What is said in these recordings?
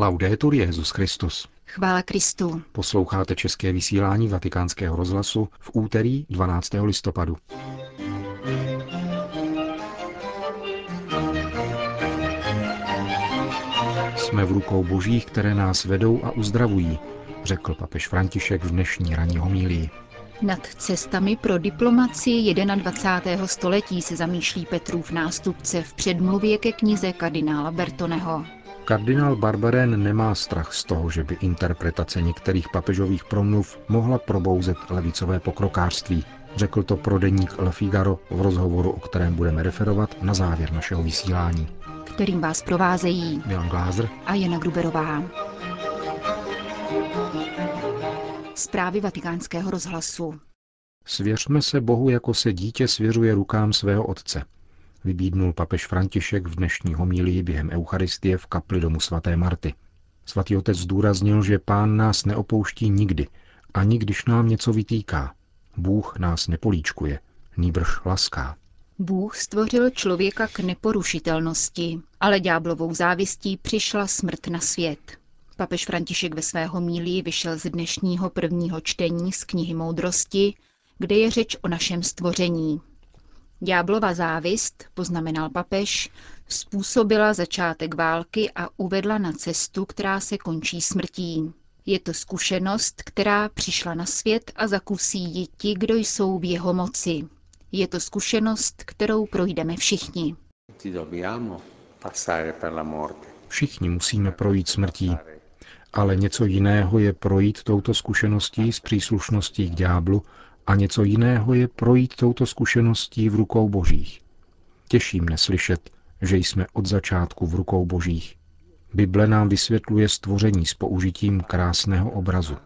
Laudetur Jezus Christus. Chvála Kristu. Posloucháte české vysílání Vatikánského rozhlasu v úterý 12. listopadu. Jsme v rukou božích, které nás vedou a uzdravují, řekl papež František v dnešní ranní homílii. Nad cestami pro diplomaci 21. století se zamýšlí Petrův nástupce v předmluvě ke knize kardinála Bertoneho. Kardinál Barberén nemá strach z toho, že by interpretace některých papežových promluv mohla probouzet levicové pokrokářství. Řekl to pro deník Le Figaro v rozhovoru, o kterém budeme referovat na závěr našeho vysílání. Kterým vás provázejí Milan Glázer a Jana Gruberová. Zprávy vatikánského rozhlasu. Svěřme se Bohu, jako se dítě svěřuje rukám svého otce, vybídnul papež František v dnešní homílii během Eucharistie v kapli domu svaté Marty. Svatý otec zdůraznil, že pán nás neopouští nikdy, ani když nám něco vytýká. Bůh nás nepolíčkuje, nýbrž laská. Bůh stvořil člověka k neporušitelnosti, ale ďáblovou závistí přišla smrt na svět. Papež František ve svého mílí vyšel z dnešního prvního čtení z knihy Moudrosti, kde je řeč o našem stvoření. Ďáblova závist, poznamenal papež, způsobila začátek války a uvedla na cestu, která se končí smrtí. Je to zkušenost, která přišla na svět a zakusí ji ti, kdo jsou v jeho moci. Je to zkušenost, kterou projdeme všichni. Všichni musíme projít smrtí, ale něco jiného je projít touto zkušeností s příslušností k ďáblu a něco jiného je projít touto zkušeností v rukou božích. Těší mne slyšet, že jsme od začátku v rukou božích. Bible nám vysvětluje stvoření s použitím krásného obrazu.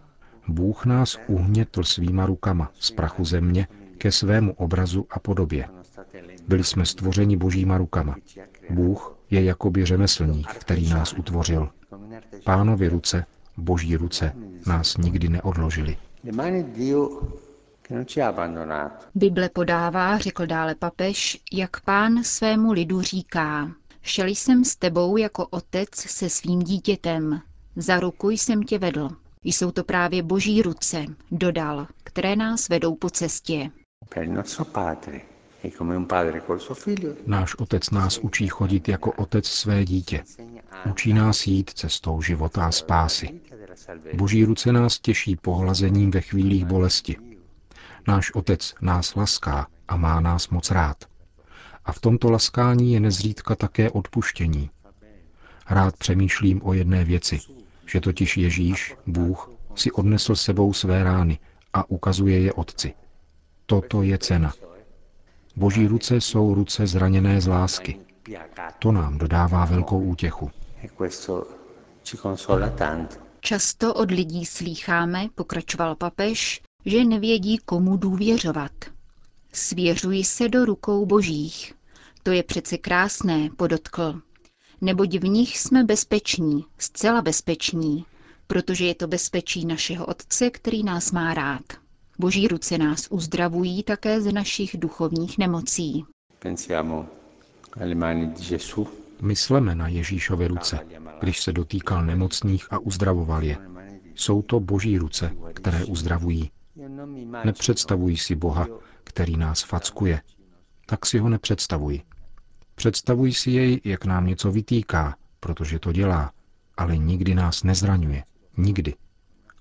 Bůh nás uhnětl svýma rukama z prachu země ke svému obrazu a podobě. Byli jsme stvořeni božíma rukama. Bůh je jakoby řemeslník, který nás utvořil. Pánovi ruce, boží ruce, nás nikdy neodložili. Bible podává, řekl dále papež, jak pán svému lidu říká. Šel jsem s tebou jako otec se svým dítětem. Za ruku jsem tě vedl. Jsou to právě boží ruce, dodal, které nás vedou po cestě. Náš otec nás učí chodit jako otec své dítě. Učí nás jít cestou života a spásy. Boží ruce nás těší pohlazením ve chvílích bolesti. Náš otec nás laská a má nás moc rád. A v tomto laskání je nezřídka také odpuštění. Rád přemýšlím o jedné věci, že totiž Ježíš, Bůh, si odnesl sebou své rány a ukazuje je otci. Toto je cena. Boží ruce jsou ruce zraněné z lásky. To nám dodává velkou útěchu. Často od lidí slýcháme, pokračoval papež, že nevědí, komu důvěřovat. Svěřuji se do rukou božích. To je přece krásné, podotkl. Neboť v nich jsme bezpeční, zcela bezpeční, protože je to bezpečí našeho Otce, který nás má rád. Boží ruce nás uzdravují také z našich duchovních nemocí. Mysleme na Ježíšovy ruce, když se dotýkal nemocných a uzdravoval je. Jsou to boží ruce, které uzdravují. Nepředstavuji si Boha, který nás fackuje. Tak si ho nepředstavuji. Představuji si jej, jak nám něco vytýká, protože to dělá, ale nikdy nás nezraňuje. Nikdy.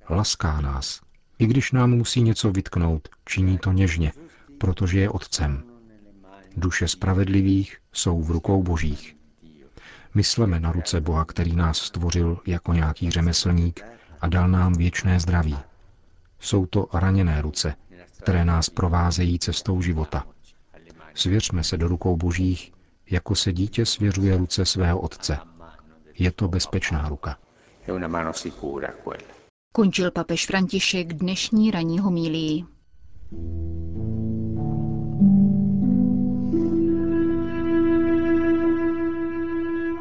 Laská nás. I když nám musí něco vytknout, činí to něžně, protože je otcem. Duše spravedlivých jsou v rukou božích. Mysleme na ruce Boha, který nás stvořil jako nějaký řemeslník a dal nám věčné zdraví. Jsou to raněné ruce, které nás provázejí cestou života. Svěřme se do rukou božích, jako se dítě svěřuje ruce svého otce. Je to bezpečná ruka. Končil papež František dnešní ranní homílii.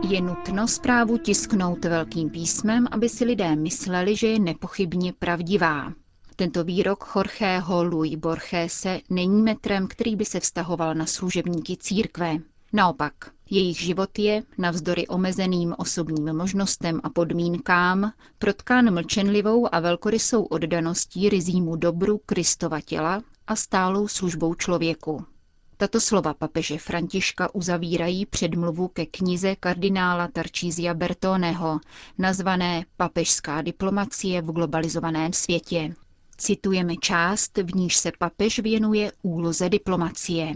Je nutno zprávu tisknout velkým písmem, aby si lidé mysleli, že je nepochybně pravdivá. Tento výrok Jorgeho Louis Borgese není metrem, který by se vztahoval na služebníky církve. Naopak, jejich život je, navzdory omezeným osobním možnostem a podmínkám, protkán mlčenlivou a velkorysou oddaností rizímu dobru Kristova těla a stálou službou člověku. Tato slova papeže Františka uzavírají předmluvu ke knize kardinála Tarčízia Bertoneho, nazvané Papežská diplomacie v globalizovaném světě. Citujeme část, v níž se papež věnuje úloze diplomacie.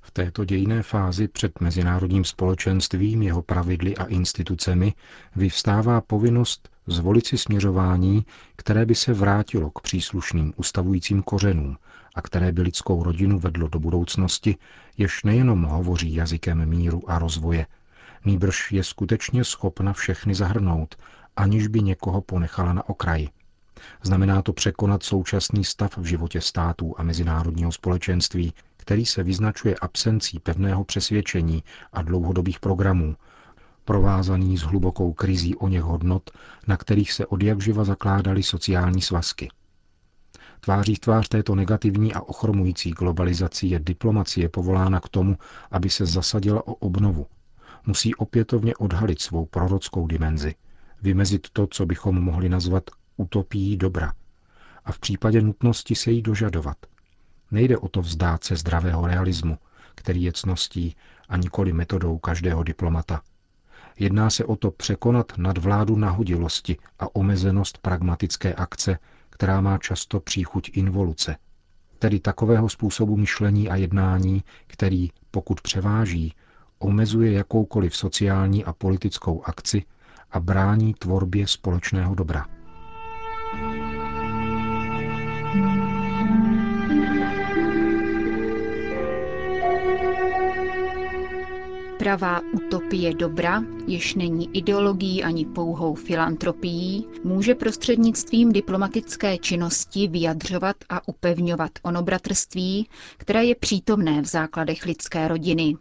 V této dějné fázi před mezinárodním společenstvím, jeho pravidly a institucemi vyvstává povinnost zvolit si směřování, které by se vrátilo k příslušným ustavujícím kořenům a které by lidskou rodinu vedlo do budoucnosti, jež nejenom hovoří jazykem míru a rozvoje, nýbrž je skutečně schopna všechny zahrnout, aniž by někoho ponechala na okraji. Znamená to překonat současný stav v životě států a mezinárodního společenství, který se vyznačuje absencí pevného přesvědčení a dlouhodobých programů, provázaný s hlubokou krizí o něch hodnot, na kterých se od jak živa zakládaly sociální svazky. Tváří v tvář této negativní a ochromující globalizaci je diplomacie povolána k tomu, aby se zasadila o obnovu. Musí opětovně odhalit svou prorockou dimenzi, vymezit to, co bychom mohli nazvat utopií dobra a v případě nutnosti se jí dožadovat. Nejde o to vzdát se zdravého realismu, který je cností a nikoli metodou každého diplomata. Jedná se o to překonat nadvládu nahodilosti a omezenost pragmatické akce, která má často příchuť involuce, tedy takového způsobu myšlení a jednání, který, pokud převáží, omezuje jakoukoliv sociální a politickou akci a brání tvorbě společného dobra. Pravá utopie dobra, jež není ideologií ani pouhou filantropií, může prostřednictvím diplomatické činnosti vyjadřovat a upevňovat ono bratrství, které je přítomné v základech lidské rodiny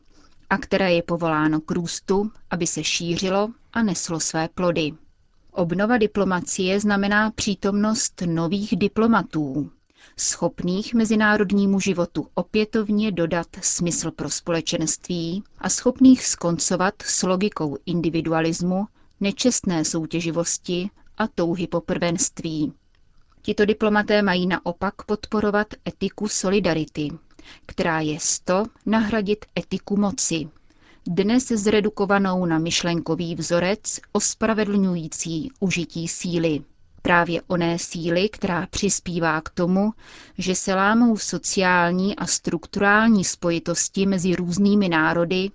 a které je povoláno k růstu, aby se šířilo a neslo své plody. Obnova diplomacie znamená přítomnost nových diplomatů, schopných mezinárodnímu životu opětovně dodat smysl pro společenství a schopných skoncovat s logikou individualismu, nečestné soutěživosti a touhy po prvenství. Tito diplomaté mají naopak podporovat etiku solidarity, která je sto nahradit etiku moci, dnes zredukovanou na myšlenkový vzorec ospravedlňující užití síly. Právě oné síly, která přispívá k tomu, že se lámou sociální a strukturální spojitosti mezi různými národy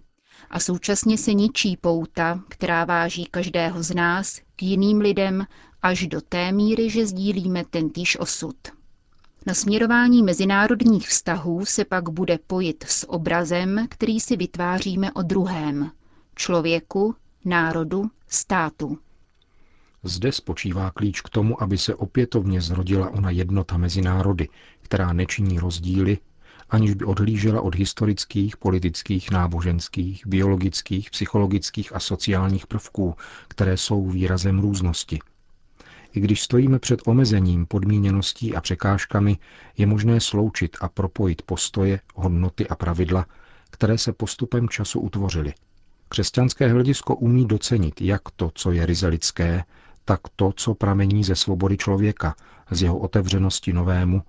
a současně se ničí pouta, která váží každého z nás k jiným lidem až do té míry, že sdílíme tentýž osud. Nasměrování mezinárodních vztahů se pak bude pojit s obrazem, který si vytváříme o druhém, člověku, národu, státu. Zde spočívá klíč k tomu, aby se opětovně zrodila ona jednota mezi národy, která nečiní rozdíly, aniž by odhlížela od historických, politických, náboženských, biologických, psychologických a sociálních prvků, které jsou výrazem různosti – i když stojíme před omezením, podmíněností a překážkami, je možné sloučit a propojit postoje, hodnoty a pravidla, které se postupem času utvořily. Křesťanské hledisko umí docenit jak to, co je ryze lidské, tak to, co pramení ze svobody člověka, z jeho otevřenosti novému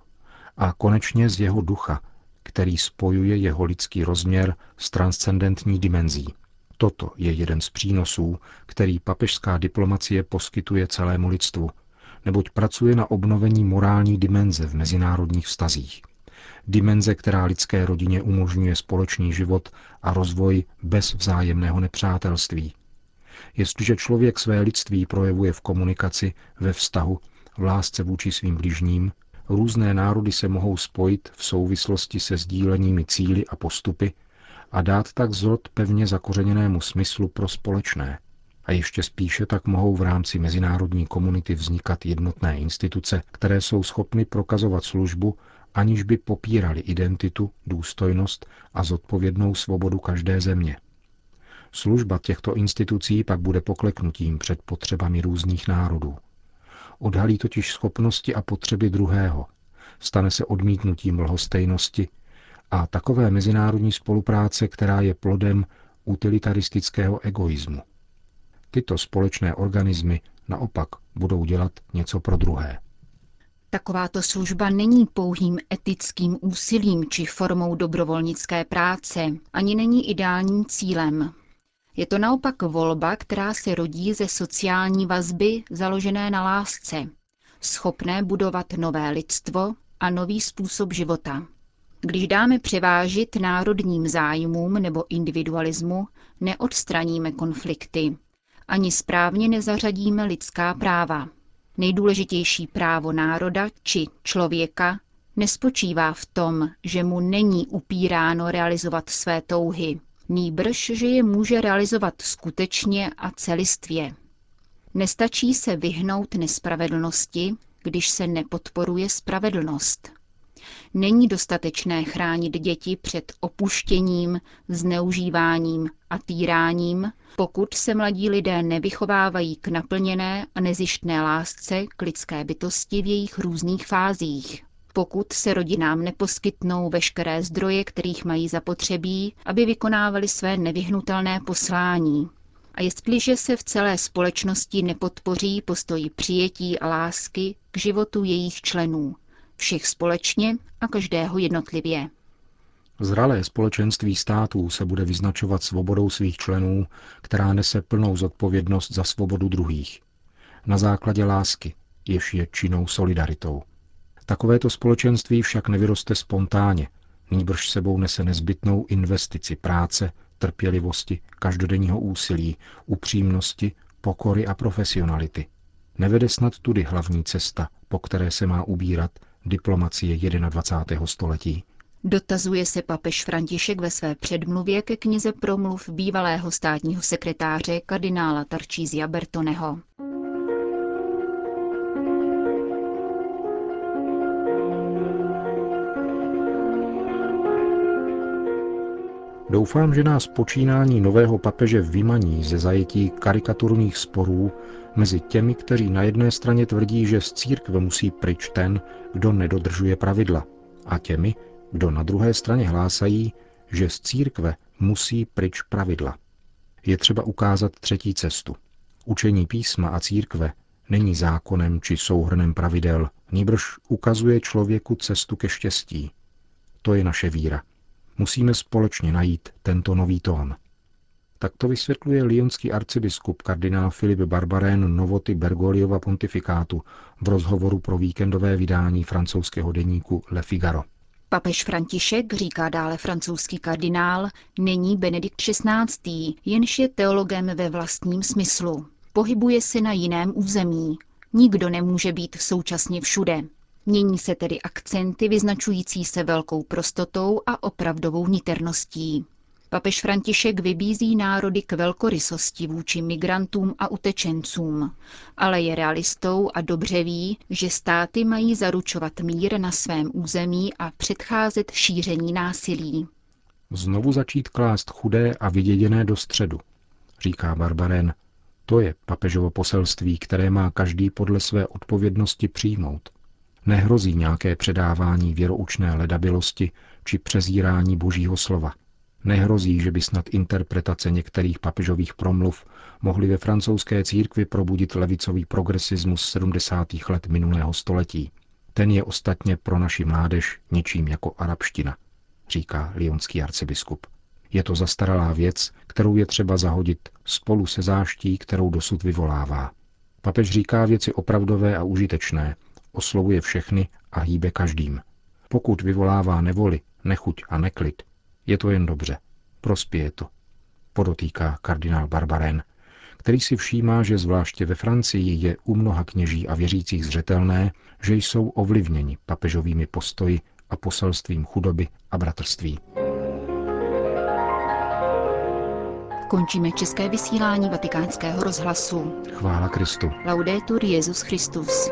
a konečně z jeho ducha, který spojuje jeho lidský rozměr s transcendentní dimenzí. Toto je jeden z přínosů, který papežská diplomacie poskytuje celému lidstvu, neboť pracuje na obnovení morální dimenze v mezinárodních vztazích. Dimenze, která lidské rodině umožňuje společný život a rozvoj bez vzájemného nepřátelství. Jestliže člověk své lidství projevuje v komunikaci, ve vztahu, v lásce vůči svým bližním, různé národy se mohou spojit v souvislosti se sdílenými cíly a postupy, a dát tak zrod pevně zakořeněnému smyslu pro společné. A ještě spíše tak mohou v rámci mezinárodní komunity vznikat jednotné instituce, které jsou schopny prokazovat službu, aniž by popírali identitu, důstojnost a zodpovědnou svobodu každé země. Služba těchto institucí pak bude pokleknutím před potřebami různých národů. Odhalí totiž schopnosti a potřeby druhého, stane se odmítnutím lhostejnosti a takové mezinárodní spolupráce, která je plodem utilitaristického egoismu. Tyto společné organismy naopak budou dělat něco pro druhé. Takováto služba není pouhým etickým úsilím či formou dobrovolnické práce, ani není ideálním cílem. Je to naopak volba, která se rodí ze sociální vazby založené na lásce, schopné budovat nové lidstvo a nový způsob života. Když dáme převážit národním zájmům nebo individualismu, neodstraníme konflikty. Ani správně nezařadíme lidská práva. Nejdůležitější právo národa či člověka nespočívá v tom, že mu není upíráno realizovat své touhy, nýbrž, že je může realizovat skutečně a celistvě. Nestačí se vyhnout nespravedlnosti, když se nepodporuje spravedlnost. Není dostatečné chránit děti před opuštěním, zneužíváním a týráním, pokud se mladí lidé nevychovávají k naplněné a nezištné lásce k lidské bytosti v jejich různých fázích. Pokud se rodinám neposkytnou veškeré zdroje, kterých mají zapotřebí, aby vykonávali své nevyhnutelné poslání. A jestliže se v celé společnosti nepodpoří postoji přijetí a lásky k životu jejich členů, všech společně a každého jednotlivě. Zralé společenství států se bude vyznačovat svobodou svých členů, která nese plnou zodpovědnost za svobodu druhých. Na základě lásky, jež je činnou solidaritou. Takovéto společenství však nevyroste spontánně, nýbrž sebou nese nezbytnou investici práce, trpělivosti, každodenního úsilí, upřímnosti, pokory a profesionality. Nevede snad tudy hlavní cesta, po které se má ubírat diplomacie 21. století. Dotazuje se papež František ve své předmluvě ke knize promluv bývalého státního sekretáře kardinála Tarčízia Bertoneho. Doufám, že nás počínání nového papeže vymaní ze zajetí karikaturních sporů mezi těmi, kteří na jedné straně tvrdí, že z církve musí pryč ten, kdo nedodržuje pravidla, a těmi, kdo na druhé straně hlásají, že z církve musí pryč pravidla. Je třeba ukázat třetí cestu. Učení písma a církve není zákonem či souhrnem pravidel, níbrž ukazuje člověku cestu ke štěstí. To je naše víra. Musíme společně najít tento nový tón. Tak to vysvětluje lionský arcibiskup kardinál Filip Barbarén novoty Bergoliova pontifikátu v rozhovoru pro víkendové vydání francouzského deníku Le Figaro. Papež František, říká dále francouzský kardinál, není Benedikt XVI., jenž je teologem ve vlastním smyslu. Pohybuje se na jiném území. Nikdo nemůže být současně všude. Mění se tedy akcenty vyznačující se velkou prostotou a opravdovou niterností. Papež František vybízí národy k velkorysosti vůči migrantům a utečencům, ale je realistou a dobře ví, že státy mají zaručovat mír na svém území a předcházet šíření násilí. Znovu začít klást chudé a vyděděné do středu, říká Barbaren. To je papežovo poselství, které má každý podle své odpovědnosti přijmout. Nehrozí nějaké předávání věroučné ledabilosti či přezírání božího slova – Nehrozí, že by snad interpretace některých papežových promluv mohly ve francouzské církvi probudit levicový progresismus 70. let minulého století. Ten je ostatně pro naši mládež ničím jako arabština, říká lionský arcibiskup. Je to zastaralá věc, kterou je třeba zahodit spolu se záští, kterou dosud vyvolává. Papež říká věci opravdové a užitečné, oslovuje všechny a hýbe každým. Pokud vyvolává nevoli, nechuť a neklid, je to jen dobře. Prospěje to. Podotýká kardinál Barbaren, který si všímá, že zvláště ve Francii je u mnoha kněží a věřících zřetelné, že jsou ovlivněni papežovými postoji a poselstvím chudoby a bratrství. Končíme české vysílání vatikánského rozhlasu. Chvála Kristu. Laudetur Jezus Christus.